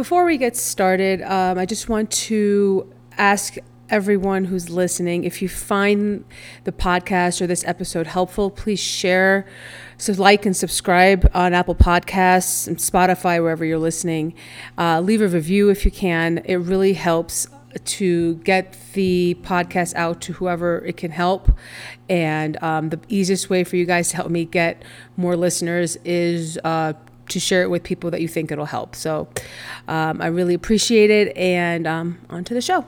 Before we get started, um, I just want to ask everyone who's listening if you find the podcast or this episode helpful, please share. So, like and subscribe on Apple Podcasts and Spotify, wherever you're listening. Uh, leave a review if you can. It really helps to get the podcast out to whoever it can help. And um, the easiest way for you guys to help me get more listeners is uh, to share it with people that you think it'll help. So um, I really appreciate it. And um, on to the show.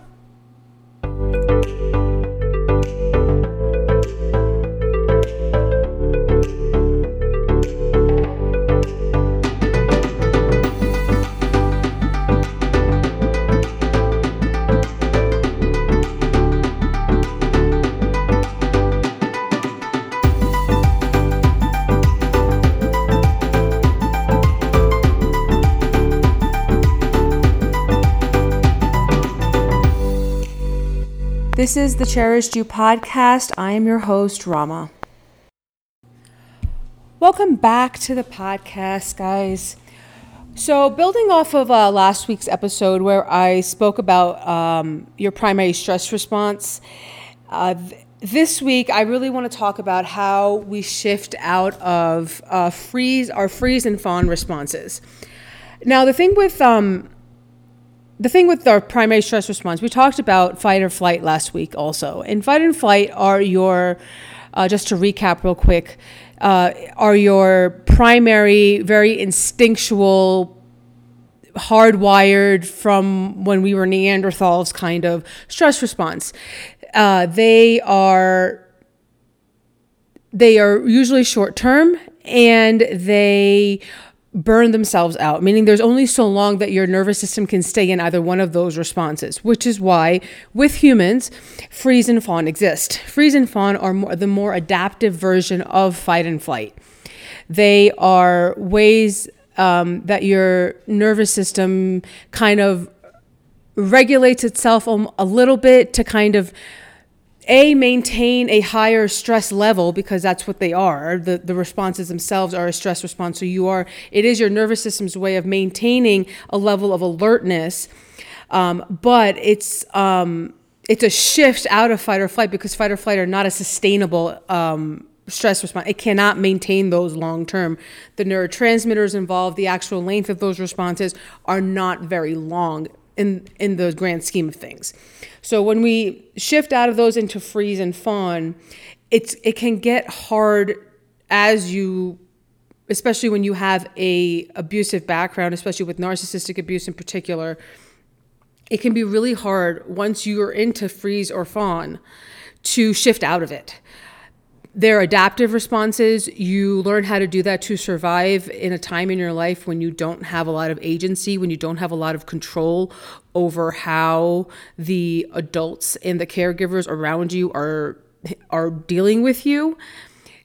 This is the Cherished You podcast. I am your host, Rama. Welcome back to the podcast, guys. So, building off of uh, last week's episode where I spoke about um, your primary stress response, uh, th- this week I really want to talk about how we shift out of uh, freeze, our freeze and fawn responses. Now, the thing with um, the thing with our primary stress response, we talked about fight or flight last week also. And fight and flight are your, uh, just to recap real quick, uh, are your primary, very instinctual, hardwired from when we were Neanderthals kind of stress response. Uh, they are they are usually short term and they burn themselves out, meaning there's only so long that your nervous system can stay in either one of those responses, which is why with humans, freeze and fawn exist. Freeze and fawn are more, the more adaptive version of fight and flight. They are ways um, that your nervous system kind of regulates itself a little bit to kind of a maintain a higher stress level because that's what they are the the responses themselves are a stress response so you are it is your nervous system's way of maintaining a level of alertness um, but it's um, it's a shift out of fight or flight because fight or flight are not a sustainable um, stress response. It cannot maintain those long term. The neurotransmitters involved, the actual length of those responses are not very long in in the grand scheme of things. So when we shift out of those into freeze and fawn, it's it can get hard as you especially when you have a abusive background, especially with narcissistic abuse in particular. It can be really hard once you're into freeze or fawn to shift out of it their adaptive responses. You learn how to do that to survive in a time in your life when you don't have a lot of agency, when you don't have a lot of control over how the adults and the caregivers around you are are dealing with you.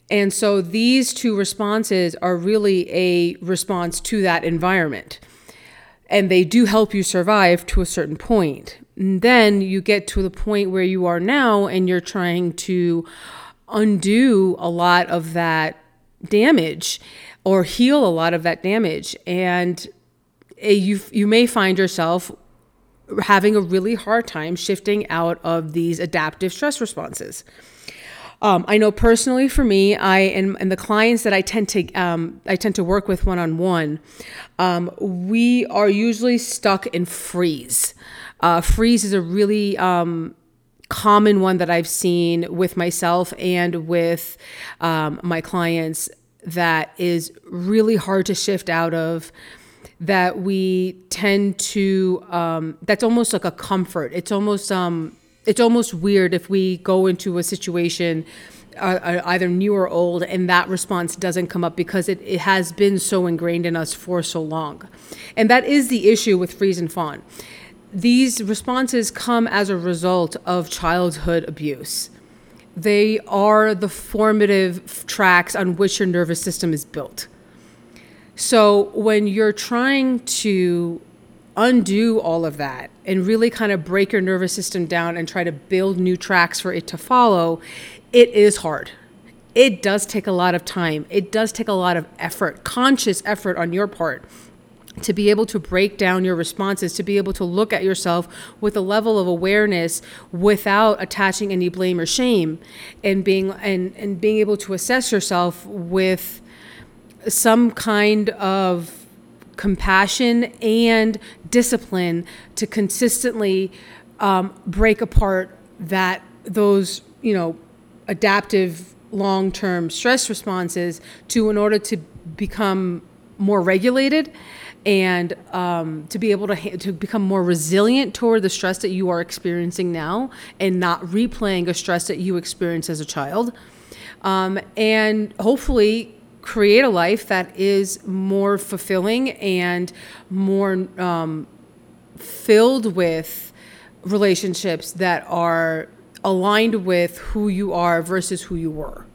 And so these two responses are really a response to that environment. And they do help you survive to a certain point. And then you get to the point where you are now and you're trying to undo a lot of that damage or heal a lot of that damage. And eh, you, you may find yourself having a really hard time shifting out of these adaptive stress responses. Um, I know personally for me, I and, and the clients that I tend to um, I tend to work with one on one, we are usually stuck in freeze. Uh, freeze is a really um, common one that I've seen with myself and with um, my clients that is really hard to shift out of that we tend to um, that's almost like a comfort. It's almost um it's almost weird if we go into a situation uh, uh either new or old and that response doesn't come up because it, it has been so ingrained in us for so long. And that is the issue with freeze and fawn these responses come as a result of childhood abuse. They are the formative tracks on which your nervous system is built. So when you're trying to undo all of that and really kind of break your nervous system down and try to build new tracks for it to follow, it is hard. It does take a lot of time. It does take a lot of effort, conscious effort on your part to be able to break down your responses, to be able to look at yourself with a level of awareness without attaching any blame or shame and being and, and being able to assess yourself with some kind of compassion and discipline to consistently um, break apart that those you know adaptive long-term stress responses to in order to become more regulated and um, to be able to ha- to become more resilient toward the stress that you are experiencing now and not replaying a stress that you experienced as a child. Um, and hopefully create a life that is more fulfilling and more um, filled with relationships that are aligned with who you are versus who you were.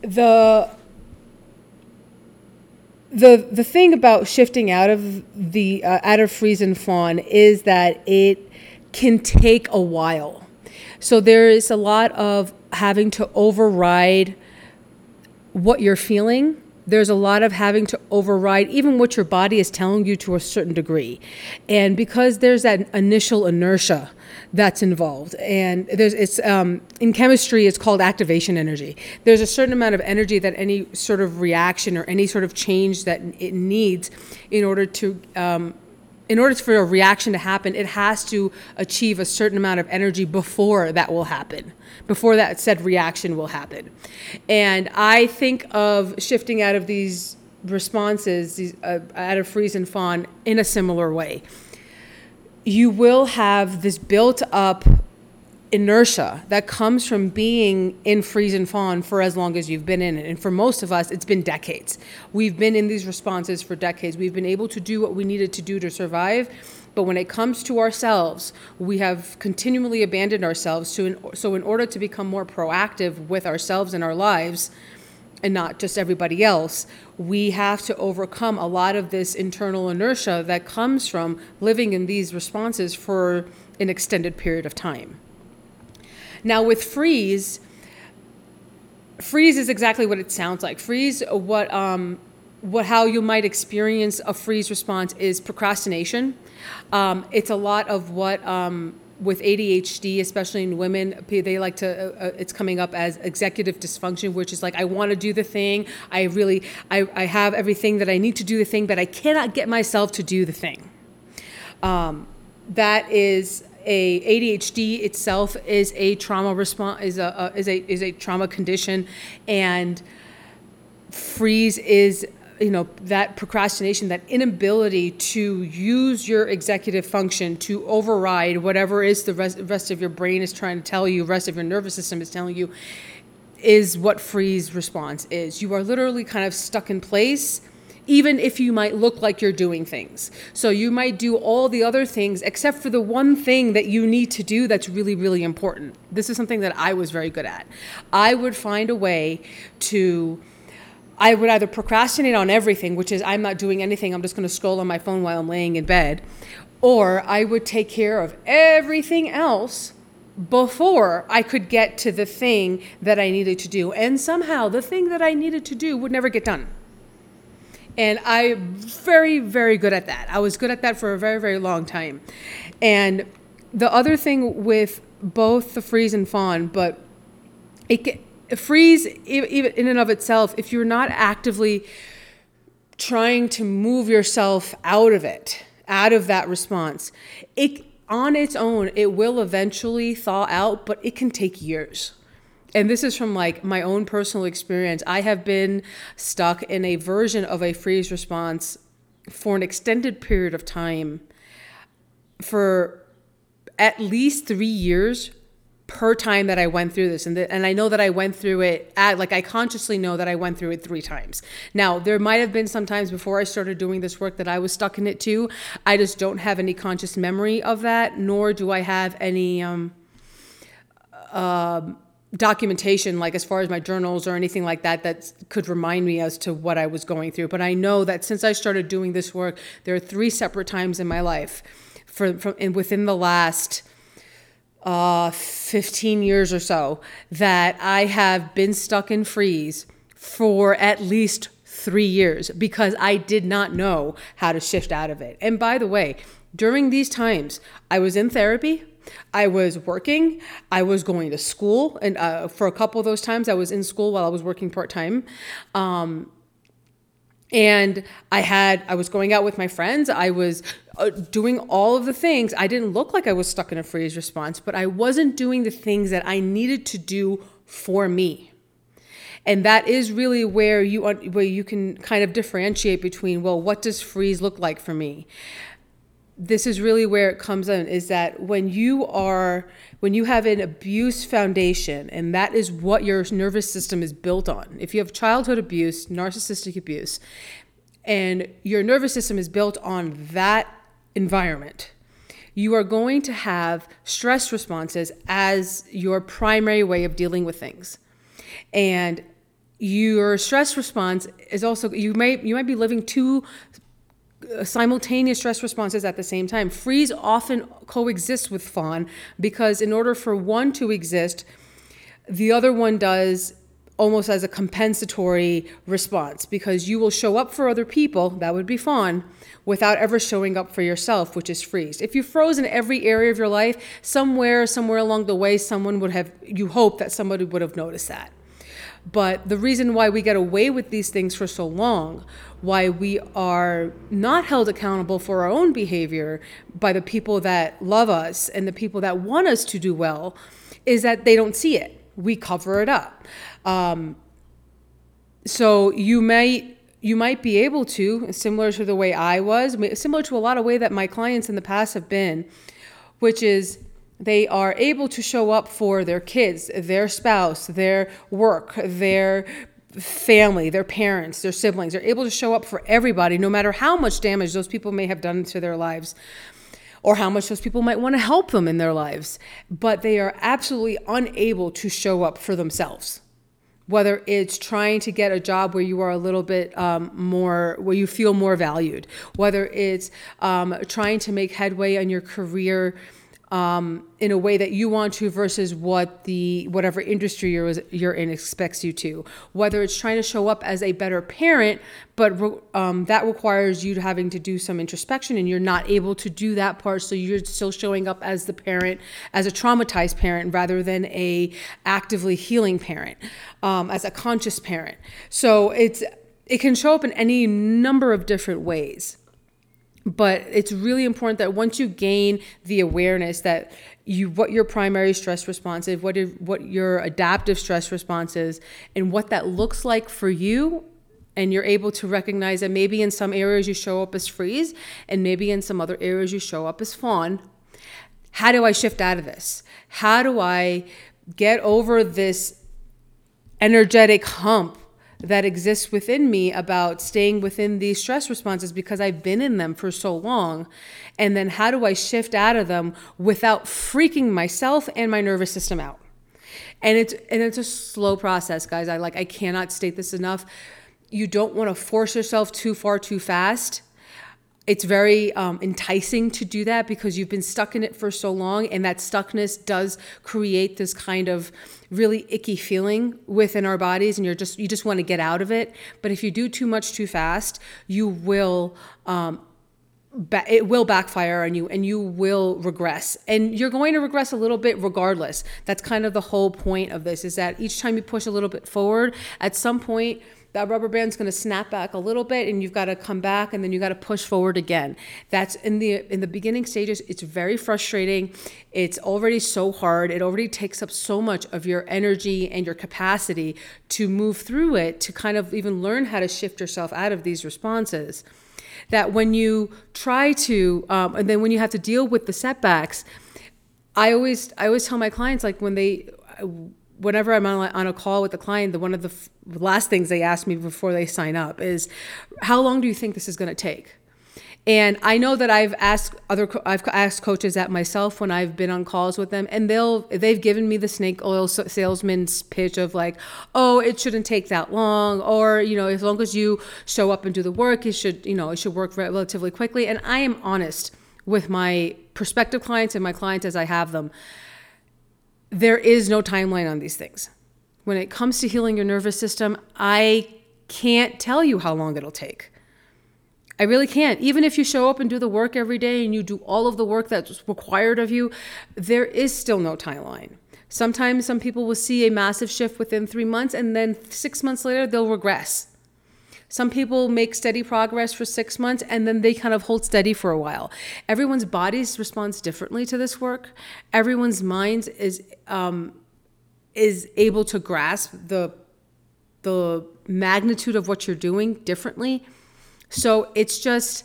The the the thing about shifting out of the uh, out of freeze and fawn is that it can take a while. So there is a lot of having to override what you're feeling. There's a lot of having to override even what your body is telling you to a certain degree. And because there's that initial inertia that's involved. And there's it's um, in chemistry it's called activation energy. There's a certain amount of energy that any sort of reaction or any sort of change that it needs in order to um, in order for a reaction to happen, it has to achieve a certain amount of energy before that will happen, before that said reaction will happen. And I think of shifting out of these responses, these, uh, out of freeze and fawn, in a similar way you will have this built up inertia that comes from being in freeze and fawn for as long as you've been in it. And for most of us, it's been decades. We've been in these responses for decades. We've been able to do what we needed to do to survive. But when it comes to ourselves, we have continually abandoned ourselves. To in, so, in order to become more proactive with ourselves and our lives, and not just everybody else, we have to overcome a lot of this internal inertia that comes from living in these responses for an extended period of time. Now, with freeze, freeze is exactly what it sounds like. Freeze, what, um, what how you might experience a freeze response is procrastination. Um, it's a lot of what um, with ADHD, especially in women, they like to, uh, uh, it's coming up as executive dysfunction, which is like, I want to do the thing. I really, I, I have everything that I need to do the thing, but I cannot get myself to do the thing. Um, that is a ADHD itself is a trauma response, is a, uh, is a, is a trauma condition. And freeze is you know that procrastination that inability to use your executive function to override whatever is the rest, rest of your brain is trying to tell you rest of your nervous system is telling you is what freeze response is you are literally kind of stuck in place even if you might look like you're doing things. So you might do all the other things except for the one thing that you need to do that's really, really important. This is something that I was very good at. I would find a way to I would either procrastinate on everything, which is I'm not doing anything, I'm just going to scroll on my phone while I'm laying in bed, or I would take care of everything else before I could get to the thing that I needed to do. And somehow the thing that I needed to do would never get done. And I'm very, very good at that. I was good at that for a very, very long time. And the other thing with both the freeze and fawn, but it, freeze even in and of itself if you're not actively trying to move yourself out of it out of that response it on its own it will eventually thaw out but it can take years and this is from like my own personal experience i have been stuck in a version of a freeze response for an extended period of time for at least 3 years per time that I went through this. And, the, and I know that I went through it, at, like I consciously know that I went through it three times. Now, there might have been some times before I started doing this work that I was stuck in it too. I just don't have any conscious memory of that, nor do I have any um, uh, documentation, like as far as my journals or anything like that, that could remind me as to what I was going through. But I know that since I started doing this work, there are three separate times in my life for, from, and within the last – uh, 15 years or so that I have been stuck in freeze for at least three years because I did not know how to shift out of it. And by the way, during these times, I was in therapy. I was working. I was going to school, and uh, for a couple of those times, I was in school while I was working part time. Um, and I had I was going out with my friends. I was uh, doing all of the things. I didn't look like I was stuck in a freeze response, but I wasn't doing the things that I needed to do for me and that is really where you where you can kind of differentiate between well what does freeze look like for me this is really where it comes in is that when you are when you have an abuse foundation and that is what your nervous system is built on. If you have childhood abuse narcissistic abuse and your nervous system is built on that environment you are going to have stress responses as your primary way of dealing with things. And your stress response is also you may you might be living two Uh, simultaneous stress responses at the same time. Freeze often coexists with fawn because in order for one to exist, the other one does almost as a compensatory response because you will show up for other people, that would be fawn, without ever showing up for yourself, which is freeze. If you froze in every area of your life, somewhere, somewhere along the way, someone would have, you hope that somebody would have noticed that. But the reason why we get away with these things for so long, why we are not held accountable for our own behavior by the people that love us and the people that want us to do well, is that they don't see it. We cover it up. Um, so you might you might be able to, similar to the way I was, similar to a lot of way that my clients in the past have been, which is they are able to show up for their kids, their spouse, their work, their family, their parents, their siblings. They're able to show up for everybody, no matter how much damage those people may have done to their lives or how much those people might want to help them in their lives. But they are absolutely unable to show up for themselves. Whether it's trying to get a job where you are a little bit um, more, where you feel more valued, whether it's um, trying to make headway on your career um, in a way that you want to versus what the whatever industry you're you're in expects you to. Whether it's trying to show up as a better parent, but um, that requires you having to do some introspection, and you're not able to do that part, so you're still showing up as the parent, as a traumatized parent, rather than a actively healing parent, um, as a conscious parent. So it's it can show up in any number of different ways but it's really important that once you gain the awareness that you what your primary stress response is what what your adaptive stress response is and what that looks like for you and you're able to recognize that maybe in some areas you show up as freeze and maybe in some other areas you show up as fawn how do i shift out of this? How do i get over this energetic hump that exists within me about staying within these stress responses because I've been in them for so long. And then how do I shift out of them without freaking myself and my nervous system out? And it's and it's a slow process, guys. I like I cannot state this enough. You don't want to force yourself too far too fast it's very um, enticing to do that because you've been stuck in it for so long and that stuckness does create this kind of really icky feeling within our bodies and you're just you just want to get out of it. But if you do too much too fast you will um, it will backfire on you and you will regress. And you're going to regress a little bit regardless. That's kind of the whole point of this is that each time you push a little bit forward at some point that rubber band's going to snap back a little bit and you've got to come back and then you got to push forward again. That's in the in the beginning stages it's very frustrating. It's already so hard. It already takes up so much of your energy and your capacity to move through it to kind of even learn how to shift yourself out of these responses. That when you try to um, and then when you have to deal with the setbacks i always i always tell my clients like when they whenever I'm on, on a call with a client, the one of the f- last things they ask me before they sign up is, "How long do you think this is going to take?" And I know that I've asked other I've asked coaches that myself when I've been on calls with them, and they'll they've given me the snake oil salesman's pitch of like, "Oh, it shouldn't take that long," or you know, as long as you show up and do the work, it should you know it should work relatively quickly. And I am honest with my prospective clients and my clients as I have them there is no timeline on these things. When it comes to healing your nervous system, I can't tell you how long it'll take. I really can't. Even if you show up and do the work every day and you do all of the work that's required of you, there is still no timeline. Sometimes some people will see a massive shift within three months and then six months later they'll regress. Some people make steady progress for six months and then they kind of hold steady for a while. Everyone's bodies responds differently to this work. Everyone's mind is um, is able to grasp the the magnitude of what you're doing differently. So it's just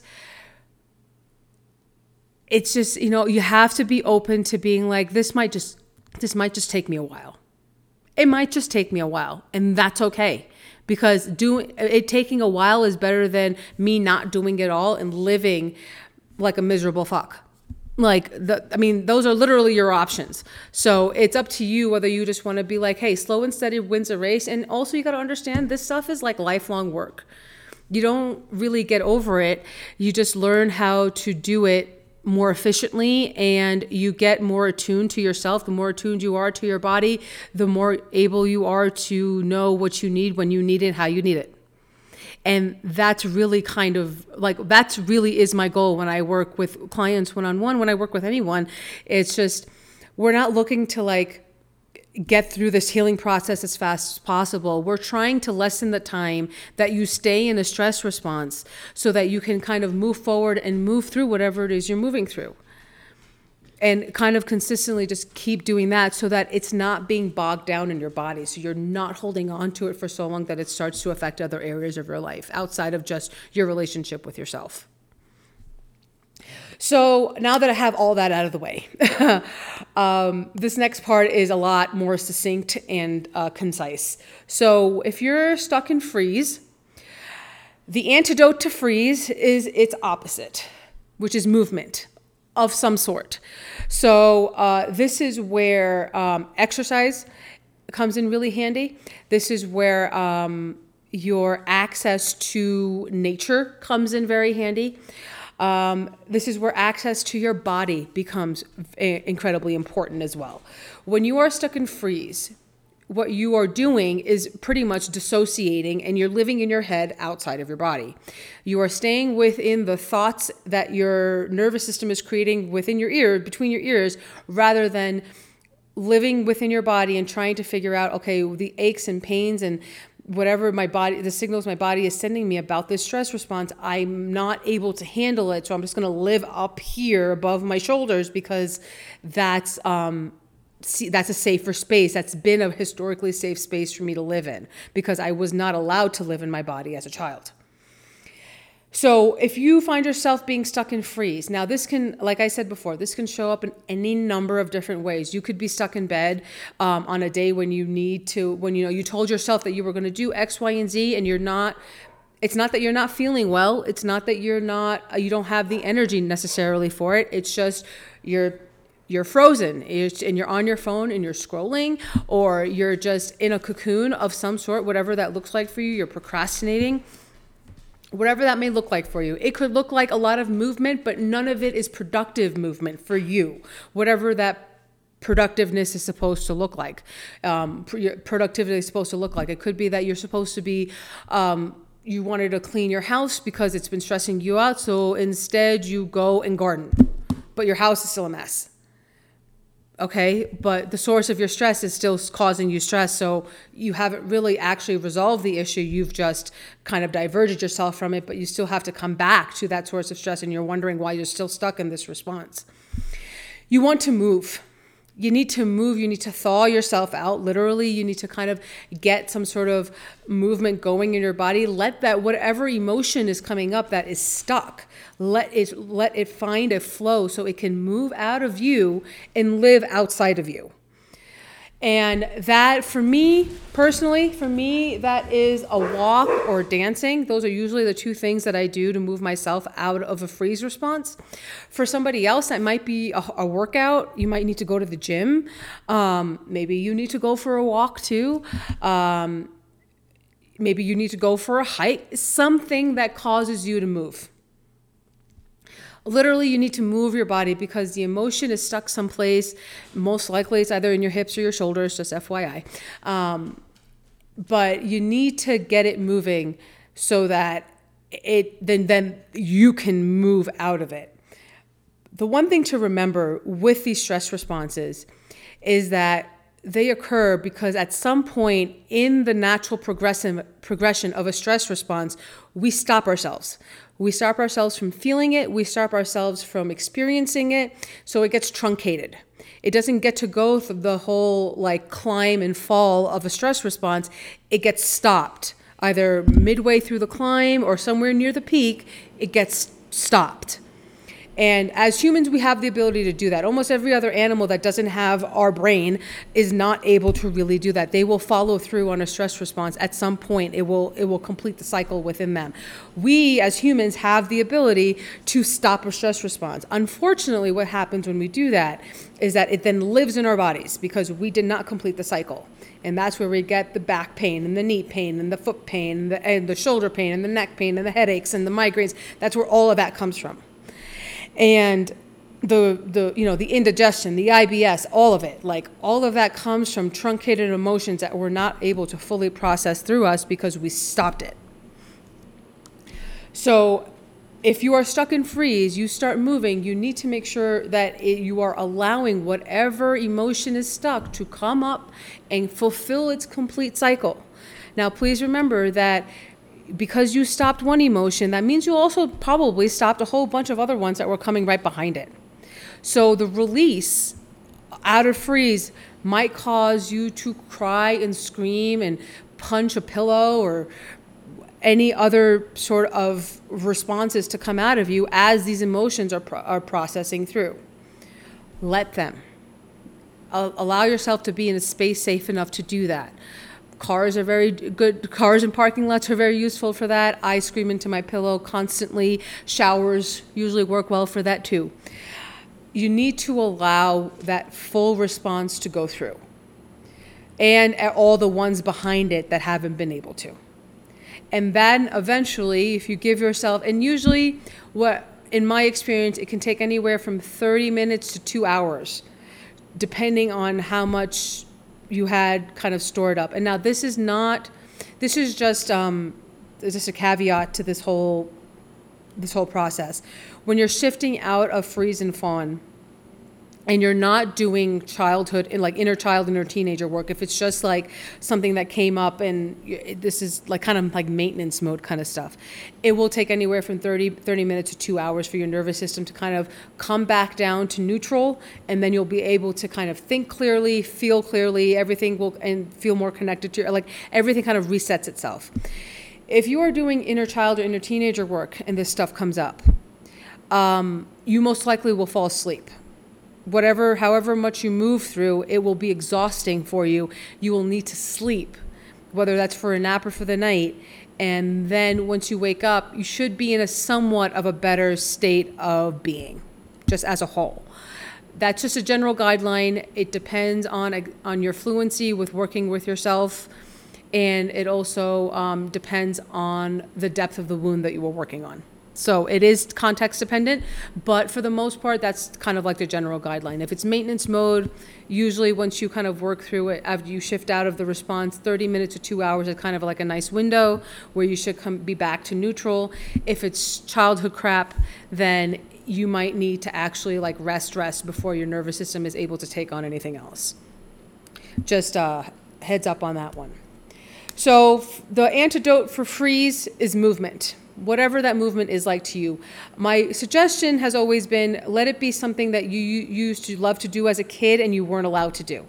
it's just, you know, you have to be open to being like this might just this might just take me a while. It might just take me a while, and that's okay because doing it taking a while is better than me not doing it all and living like a miserable fuck. Like the I mean, those are literally your options. So it's up to you whether you just want to be like, hey, slow and steady wins a race. And also you gotta understand this stuff is like lifelong work. You don't really get over it. You just learn how to do it more efficiently and you get more attuned to yourself. The more attuned you are to your body, the more able you are to know what you need when you need it, how you need it. And that's really kind of like, that's really is my goal when I work with clients one on one, when I work with anyone. It's just, we're not looking to like, get through this healing process as fast as possible. We're trying to lessen the time that you stay in a stress response so that you can kind of move forward and move through whatever it is you're moving through. And kind of consistently just keep doing that so that it's not being bogged down in your body. So you're not holding on to it for so long that it starts to affect other areas of your life outside of just your relationship with yourself. So now that I have all that out of the way, um, this next part is a lot more succinct and uh, concise. So if you're stuck in freeze, the antidote to freeze is its opposite, which is movement of some sort. So uh, this is where um, exercise comes in really handy. This is where um, your access to nature comes in very handy. Um, this is where access to your body becomes incredibly important as well. When you are stuck in freeze, what you are doing is pretty much dissociating and you're living in your head outside of your body. You are staying within the thoughts that your nervous system is creating within your ear, between your ears, rather than living within your body and trying to figure out okay the aches and pains and whatever my body the signals my body is sending me about this stress response i'm not able to handle it. So i'm just going to live up here above my shoulders because that's um that's a safer space. That's been a historically safe space for me to live in because i was not allowed to live in my body as a child so if you find yourself being stuck in freeze, now this can, like I said before, this can show up in any number of different ways. You could be stuck in bed um, on a day when you need to, when you know you told yourself that you were going to do X, Y, and Z, and you're not. It's not that you're not feeling well. It's not that you're not. You don't have the energy necessarily for it. It's just you're you're frozen and you're on your phone and you're scrolling or you're just in a cocoon of some sort whatever that looks like for you you're procrastinating whatever that may look like for you. It could look like a lot of movement, but none of it is productive movement for you, whatever that productiveness is supposed to look like. Um, productivity is supposed to look like. It could be that you're supposed to be. Um, you wanted to clean your house because it's been stressing you out, so instead you go and garden, but your house is still a mess okay but the source of your stress is still causing you stress so you haven't really actually resolved the issue you've just kind of diverted yourself from it but you still have to come back to that source of stress and you're wondering why you're still stuck in this response. You want to move. You need to move you need to thaw yourself out literally you need to kind of get some sort of movement going in your body. Let that whatever emotion is coming up that is stuck let it let it find a flow so it can move out of you and live outside of you. And that for me personally for me that is a walk or dancing. Those are usually the two things that i do to move myself out of a freeze response. For somebody else that might be a, a workout. You might need to go to the gym. Um, maybe you need to go for a walk too. Um, maybe you need to go for a hike. Something that causes you to move literally you need to move your body because the emotion is stuck someplace most likely it's either in your hips or your shoulders just fyi um, but you need to get it moving so that it then then you can move out of it. The one thing to remember with these stress responses is that they occur because at some point in the natural progression progression of a stress response, we stop ourselves. We stop ourselves from feeling it, we stop ourselves from experiencing it, so it gets truncated. It doesn't get to go through the whole like climb and fall of a stress response. It gets stopped either midway through the climb or somewhere near the peak, it gets stopped. And as humans, we have the ability to do that. Almost every other animal that doesn't have our brain is not able to really do that. They will follow through on a stress response at some point. It will it will complete the cycle within them. We as humans have the ability to stop a stress response. Unfortunately, what happens when we do that is that it then lives in our bodies because we did not complete the cycle. And that's where we get the back pain and the knee pain and the foot pain and the, and the shoulder pain and the neck pain and the headaches and the migraines. That's where all of that comes from and the the you know the indigestion the ibs all of it like all of that comes from truncated emotions that we're not able to fully process through us because we stopped it. So if you are stuck in freeze you start moving you need to make sure that it, you are allowing whatever emotion is stuck to come up and fulfill its complete cycle. Now please remember that because you stopped one emotion, that means you also probably stopped a whole bunch of other ones that were coming right behind it. So the release out of freeze might cause you to cry and scream and punch a pillow or any other sort of responses to come out of you as these emotions are, pro- are processing through. Let them. Allow yourself to be in a space safe enough to do that. Cars are very good. Cars and parking lots are very useful for that. I scream into my pillow constantly. Showers usually work well for that too. You need to allow that full response to go through and all the ones behind it that haven't been able to. And then eventually, if you give yourself, and usually, what in my experience, it can take anywhere from 30 minutes to two hours, depending on how much you had kind of stored up. And now this is not, this is just um, just a caveat to this whole this whole process. When you're shifting out of freeze and fawn, and you're not doing childhood and like inner child inner teenager work. If it's just like something that came up and this is like kind of like maintenance mode kind of stuff it will take anywhere from 30 30 minutes to 2 hours for your nervous system to kind of come back down to neutral and then you'll be able to kind of think clearly feel clearly everything will and feel more connected to your like everything kind of resets itself. If you are doing inner child or inner teenager work and this stuff comes up um, you most likely will fall asleep whatever, however much you move through, it will be exhausting for you. You will need to sleep, whether that's for a nap or for the night. And then once you wake up, you should be in a somewhat of a better state of being, just as a whole. That's just a general guideline. It depends on on your fluency with working with yourself, and it also um, depends on the depth of the wound that you were working on. So it is context dependent, but for the most part, that's kind of like the general guideline. If it's maintenance mode, usually once you kind of work through it, after you shift out of the response, 30 minutes to two hours is kind of like a nice window where you should come be back to neutral. If it's childhood crap, then you might need to actually like rest, rest before your nervous system is able to take on anything else. Just uh, heads up on that one. So the antidote for freeze is movement whatever that movement is like to you. My suggestion has always been let it be something that you used to love to do as a kid and you weren't allowed to do.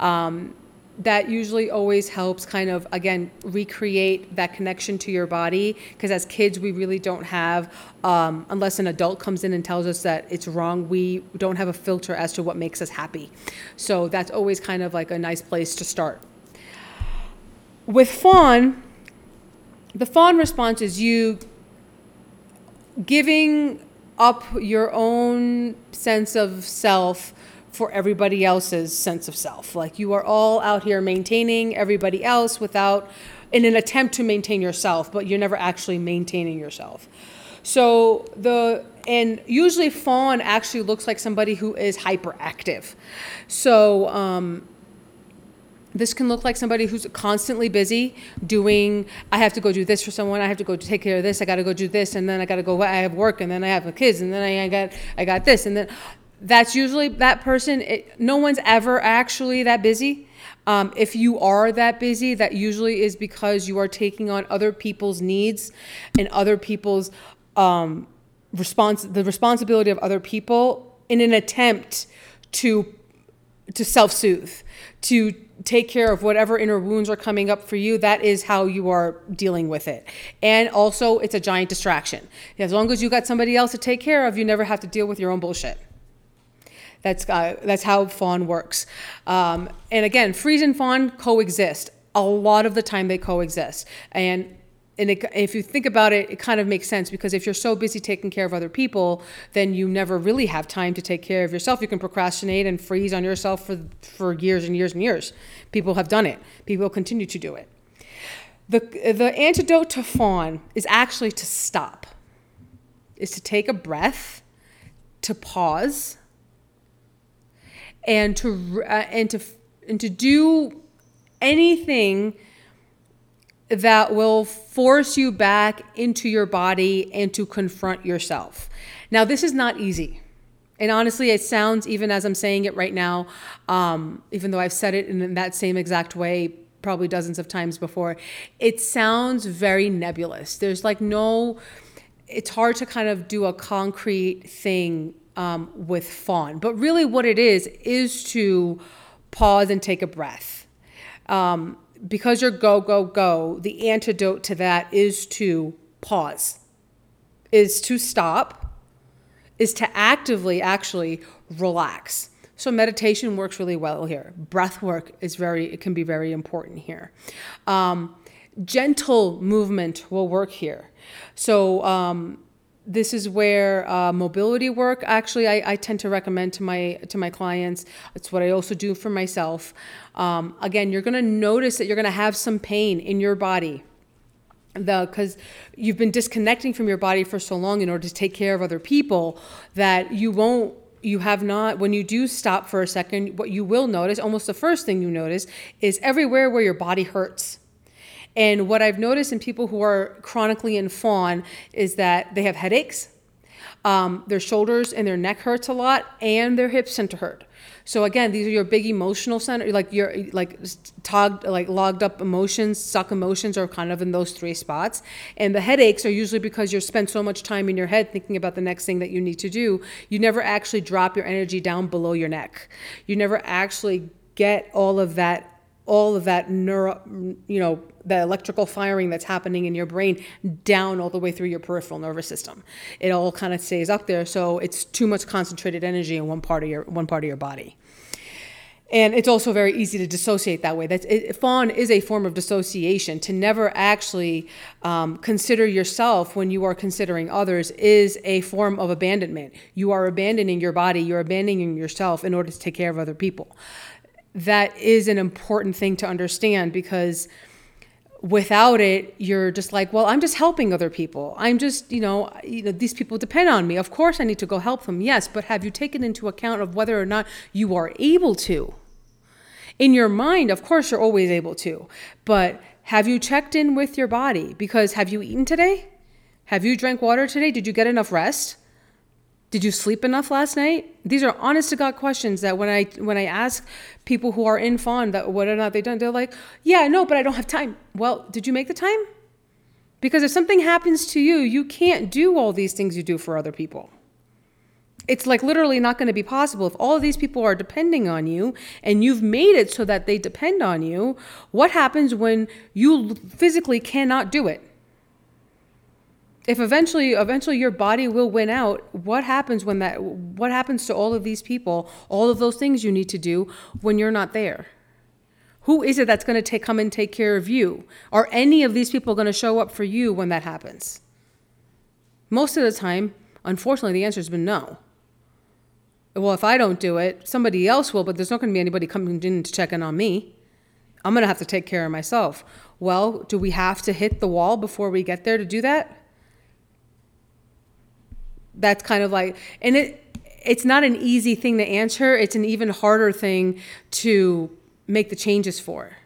Um, that usually always helps kind of again recreate that connection to your body because as kids we really don't have um, unless an adult comes in and tells us that it's wrong we don't have a filter as to what makes us happy so that's always kind of like a nice place to start with fawn the fawn response is you giving up your own sense of self for everybody else's sense of self. Like you are all out here maintaining everybody else without, in an attempt to maintain yourself, but you're never actually maintaining yourself. So the and usually fawn actually looks like somebody who is hyperactive. So um, This can look like somebody who's constantly busy doing, I have to go do this for someone, I have to go take care of this, I gotta go do this, and then I gotta go, I have work, and then I have kids, and then I, I got, I got this, and then, that's usually that person, it, no one's ever actually that busy. Um, if you are that busy, that usually is because you are taking on other people's needs and other people's, um, response, the responsibility of other people in an attempt to to self-soothe, to take care of whatever inner wounds are coming up for you. That is how you are dealing with it. And also, it's a giant distraction. As long as you got somebody else to take care of, you never have to deal with your own bullshit. That's uh, that's how fawn works. Um, and again, freeze and fawn coexist. A lot of the time, they coexist. And and it, if you think about it, it kind of makes sense because if you're so busy taking care of other people, then you never really have time to take care of yourself. You can procrastinate and freeze on yourself for, for years and years and years. People have done it, people continue to do it. The, the antidote to fawn is actually to stop, is to take a breath, to pause, and to, uh, and to, and to do anything that will force you back into your body and to confront yourself. Now, this is not easy. And honestly, it sounds, even as I'm saying it right now, um, even though I've said it in that same exact way probably dozens of times before, it sounds very nebulous. There's like no, it's hard to kind of do a concrete thing um, with fawn. But really, what it is, is to pause and take a breath. Um, because you're go, go, go, the antidote to that is to pause, is to stop, is to actively actually relax. So meditation works really well here. Breath work is very, it can be very important here. Um, gentle movement will work here. So um, this is where uh, mobility work actually I, I, tend to recommend to my to my clients. It's what i also do for myself. Um, again you're going to notice that you're going to have some pain in your body the because you've been disconnecting from your body for so long in order to take care of other people that you won't you have not when you do stop for a second what you will notice almost the first thing you notice is everywhere where your body hurts and what I've noticed in people who are chronically in fawn is that they have headaches, um, their shoulders and their neck hurts a lot, and their hips tend to hurt. So again, these are your big emotional center, like your like togged, like logged up emotions, stuck emotions are kind of in those three spots. And the headaches are usually because you spend so much time in your head thinking about the next thing that you need to do. You never actually drop your energy down below your neck. You never actually get all of that all of that neuro, you know, the electrical firing that's happening in your brain down all the way through your peripheral nervous system. It all kind of stays up there, so it's too much concentrated energy in one part of your one part of your body. And it's also very easy to dissociate that way. That's fawn is a form of dissociation. To never actually um, consider yourself when you are considering others is a form of abandonment. You are abandoning your body. You're abandoning yourself in order to take care of other people that is an important thing to understand because without it you're just like well i'm just helping other people. I'm just you know you know these people depend on me. Of course i need to go help them yes but have you taken into account of whether or not you are able to? In your mind of course you're always able to but have you checked in with your body? Because have you eaten today? Have you drank water today? Did you get enough rest did you sleep enough last night? These are honest to God questions that when I when I ask people who are in fawn that whether or not they done, they're like, yeah, no, but I don't have time. Well, did you make the time? Because if something happens to you, you can't do all these things you do for other people. It's like literally not going to be possible. If all these people are depending on you and you've made it so that they depend on you, what happens when you physically cannot do it? If eventually eventually your body will win out what happens when that what happens to all of these people all of those things you need to do when you're not there? Who is it that's going to take come and take care of you? Are any of these people going to show up for you when that happens? Most of the time unfortunately the answer has been no. Well if i don't do it somebody else will but there's not going to be anybody coming in to check in on me. I'm going to have to take care of myself. Well do we have to hit the wall before we get there to do that that's kind of like and it it's not an easy thing to answer it's an even harder thing to make the changes for.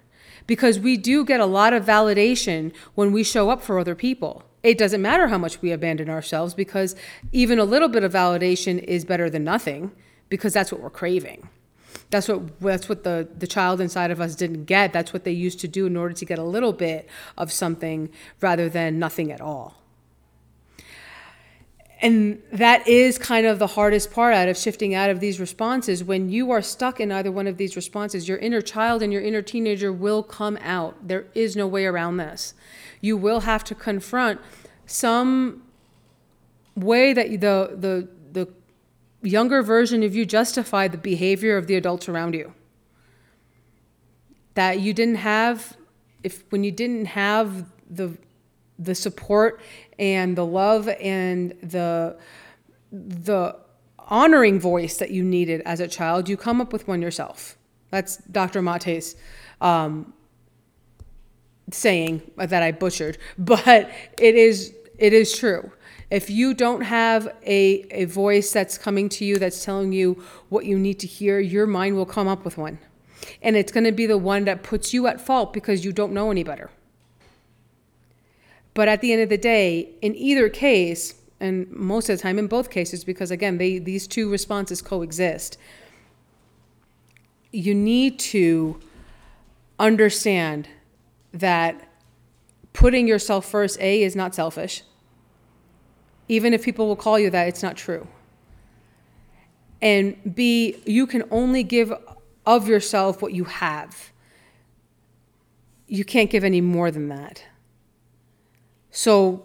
Because we do get a lot of validation when we show up for other people. It doesn't matter how much we abandon ourselves because even a little bit of validation is better than nothing because that's what we're craving. That's what that's what the the child inside of us didn't get. That's what they used to do in order to get a little bit of something rather than nothing at all. And that is kind of the hardest part out of shifting out of these responses. When you are stuck in either one of these responses, your inner child and your inner teenager will come out. There is no way around this. You will have to confront some way that the the the younger version of you justify the behavior of the adults around you. That you didn't have if when you didn't have the the support and the love and the the honoring voice that you needed as a child, you come up with one yourself. That's Dr. Mate's um, saying that I butchered, but it is it is true. If you don't have a, a voice that's coming to you that's telling you what you need to hear, your mind will come up with one. And it's going to be the one that puts you at fault because you don't know any better. But at the end of the day, in either case, and most of the time in both cases, because again, they, these two responses coexist, you need to understand that putting yourself first, A, is not selfish. Even if people will call you that, it's not true. And B, you can only give of yourself what you have. You can't give any more than that. So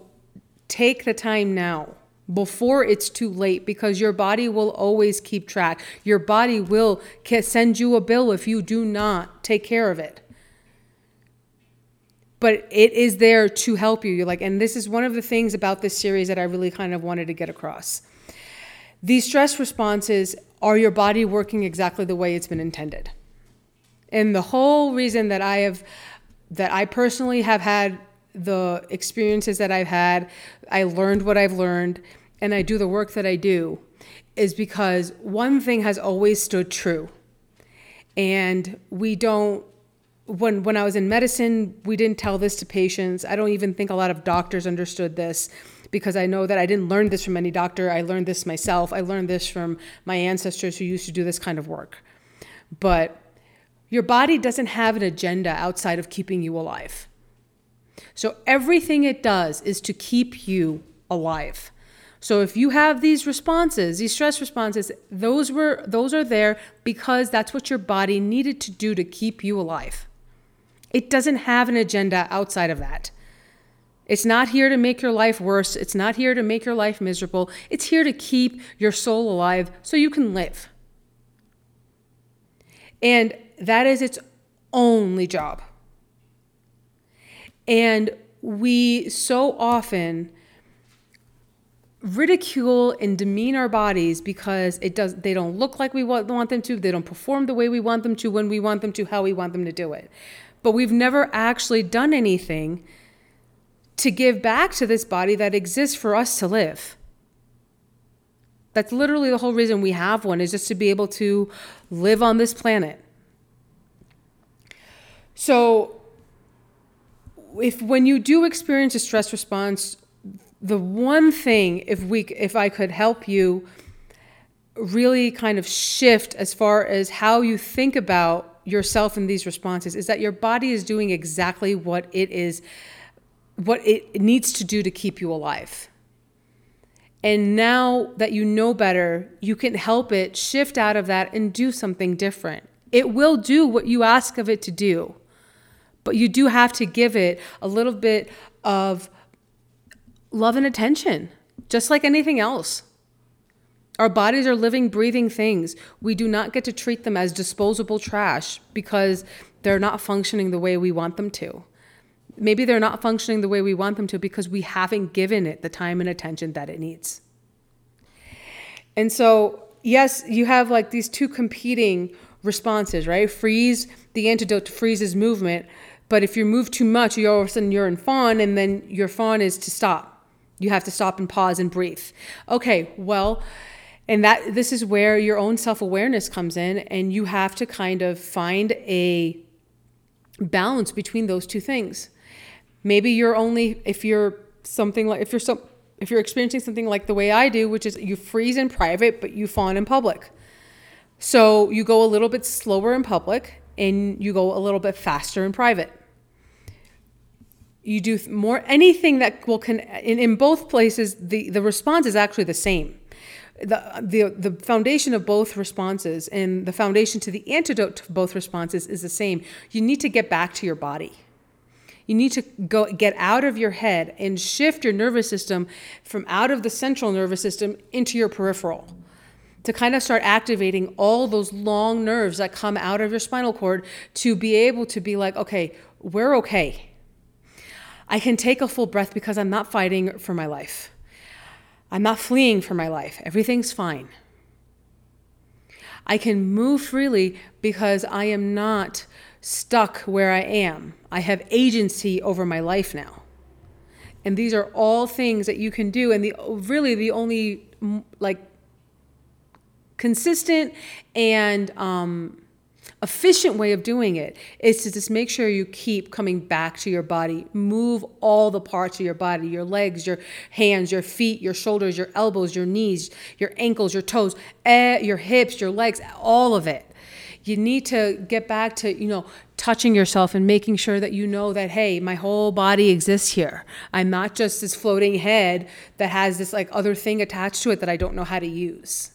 take the time now before it's too late because your body will always keep track. Your body will send you a bill if you do not take care of it. But it is there to help you. You're like, and this is one of the things about this series that I really kind of wanted to get across. These stress responses are your body working exactly the way it's been intended. And the whole reason that I have that I personally have had the experiences that I've had, I learned what I've learned, and I do the work that I do is because one thing has always stood true. And we don't when when I was in medicine, we didn't tell this to patients. I don't even think a lot of doctors understood this because I know that I didn't learn this from any doctor. I learned this myself. I learned this from my ancestors who used to do this kind of work. But your body doesn't have an agenda outside of keeping you alive. So everything it does is to keep you alive. So if you have these responses, these stress responses, those were those are there because that's what your body needed to do to keep you alive. It doesn't have an agenda outside of that. It's not here to make your life worse. It's not here to make your life miserable. It's here to keep your soul alive so you can live. And that is its only job. And we so often ridicule and demean our bodies because it does they don't look like we want, want them to they don't perform the way we want them to when we want them to how we want them to do it. But we've never actually done anything to give back to this body that exists for us to live. That's literally the whole reason we have one is just to be able to live on this planet. So if when you do experience a stress response, the one thing if we if I could help you really kind of shift as far as how you think about yourself in these responses is that your body is doing exactly what it is what it needs to do to keep you alive. And now that you know better, you can help it shift out of that and do something different. It will do what you ask of it to do. But you do have to give it a little bit of love and attention, just like anything else. Our bodies are living, breathing things. We do not get to treat them as disposable trash because they're not functioning the way we want them to. Maybe they're not functioning the way we want them to because we haven't given it the time and attention that it needs. And so, yes, you have like these two competing responses, right? Freeze, the antidote to freeze's movement but if you move too much, you're all of a sudden you're in fawn, and then your fawn is to stop. You have to stop and pause and breathe. Okay, well, And that this is where your own self-awareness comes in and you have to kind of find a balance between those two things. Maybe you're only if you're something like if you're some if you're experiencing something like the way I do, which is you freeze in private but you fawn in public. So you go a little bit slower in public and you go a little bit faster in private you do more anything that will can in, in both places the the response is actually the same. The, the the foundation of both responses and the foundation to the antidote to both responses is the same. You need to get back to your body. You need to go get out of your head and shift your nervous system from out of the central nervous system into your peripheral to kind of start activating all those long nerves that come out of your spinal cord to be able to be like okay we're okay I can take a full breath because I'm not fighting for my life. I'm not fleeing for my life. Everything's fine. I can move freely because I am not stuck where I am. I have agency over my life now. And these are all things that you can do. And the really the only like consistent and um, efficient way of doing it is to just make sure you keep coming back to your body. Move all the parts of your body your legs, your hands, your feet, your shoulders, your elbows, your knees, your ankles, your toes, eh, your hips, your legs, all of it. You need to get back to, you know, touching yourself and making sure that you know that, hey, my whole body exists here. I'm not just this floating head that has this like other thing attached to it that I don't know how to use.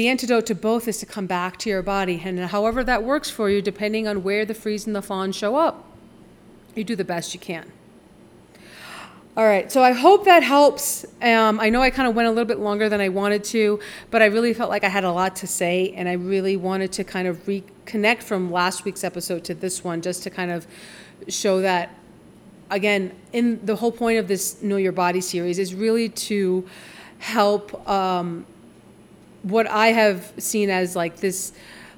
The antidote to both is to come back to your body, and however that works for you, depending on where the freeze and the fawn show up, you do the best you can. All right, so I hope that helps. Um, I know I kind of went a little bit longer than I wanted to, but I really felt like I had a lot to say, and I really wanted to kind of reconnect from last week's episode to this one just to kind of show that, again, in the whole point of this Know Your Body series is really to help um, what I have seen as like this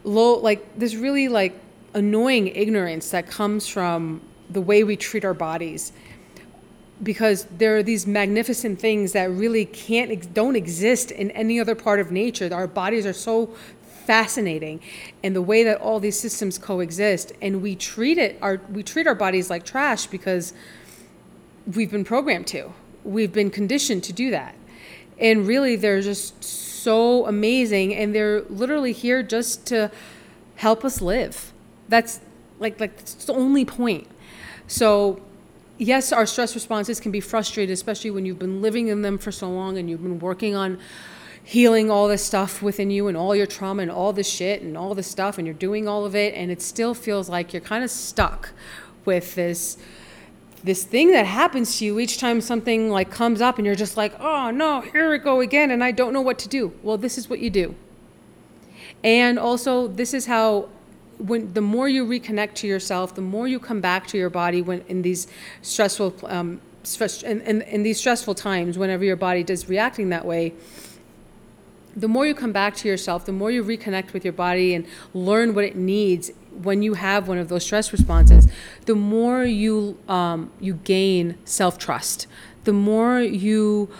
low, like this really like annoying ignorance that comes from the way we treat our bodies. Because there are these magnificent things that really can't don't exist in any other part of nature. Our bodies are so fascinating and the way that all these systems coexist and we treat it our we treat our bodies like trash because we've been programmed to. We've been conditioned to do that. And really they're just so amazing and they're literally here just to help us live. That's like like that's the only point. So yes our stress responses can be frustrated especially when you've been living in them for so long and you've been working on healing all this stuff within you and all your trauma and all this shit and all this stuff and you're doing all of it and it still feels like you're kind of stuck with this this thing that happens to you each time something like comes up and you're just like, oh no, here we go again, and I don't know what to do. Well, this is what you do. And also, this is how when the more you reconnect to yourself, the more you come back to your body when in these stressful um, stress in, in, in these stressful times, whenever your body does reacting that way, the more you come back to yourself, the more you reconnect with your body and learn what it needs when you have one of those stress responses, the more you um, you gain self trust, the more you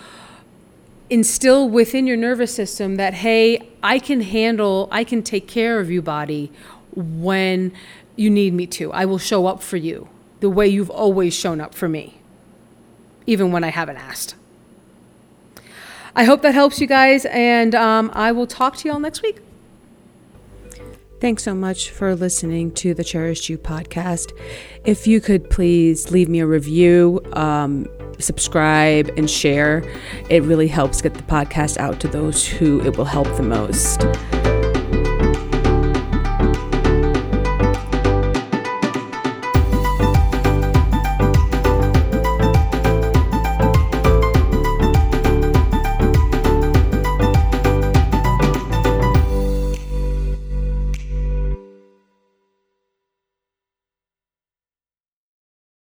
instill within your nervous system that hey, I can handle, I can take care of you, body, when you need me to. I will show up for you the way you've always shown up for me, even when I haven't asked. I hope that helps you guys, and um, I will talk to you all next week. Thanks so much for listening to the Cherished You podcast. If you could please leave me a review, um, subscribe, and share, it really helps get the podcast out to those who it will help the most.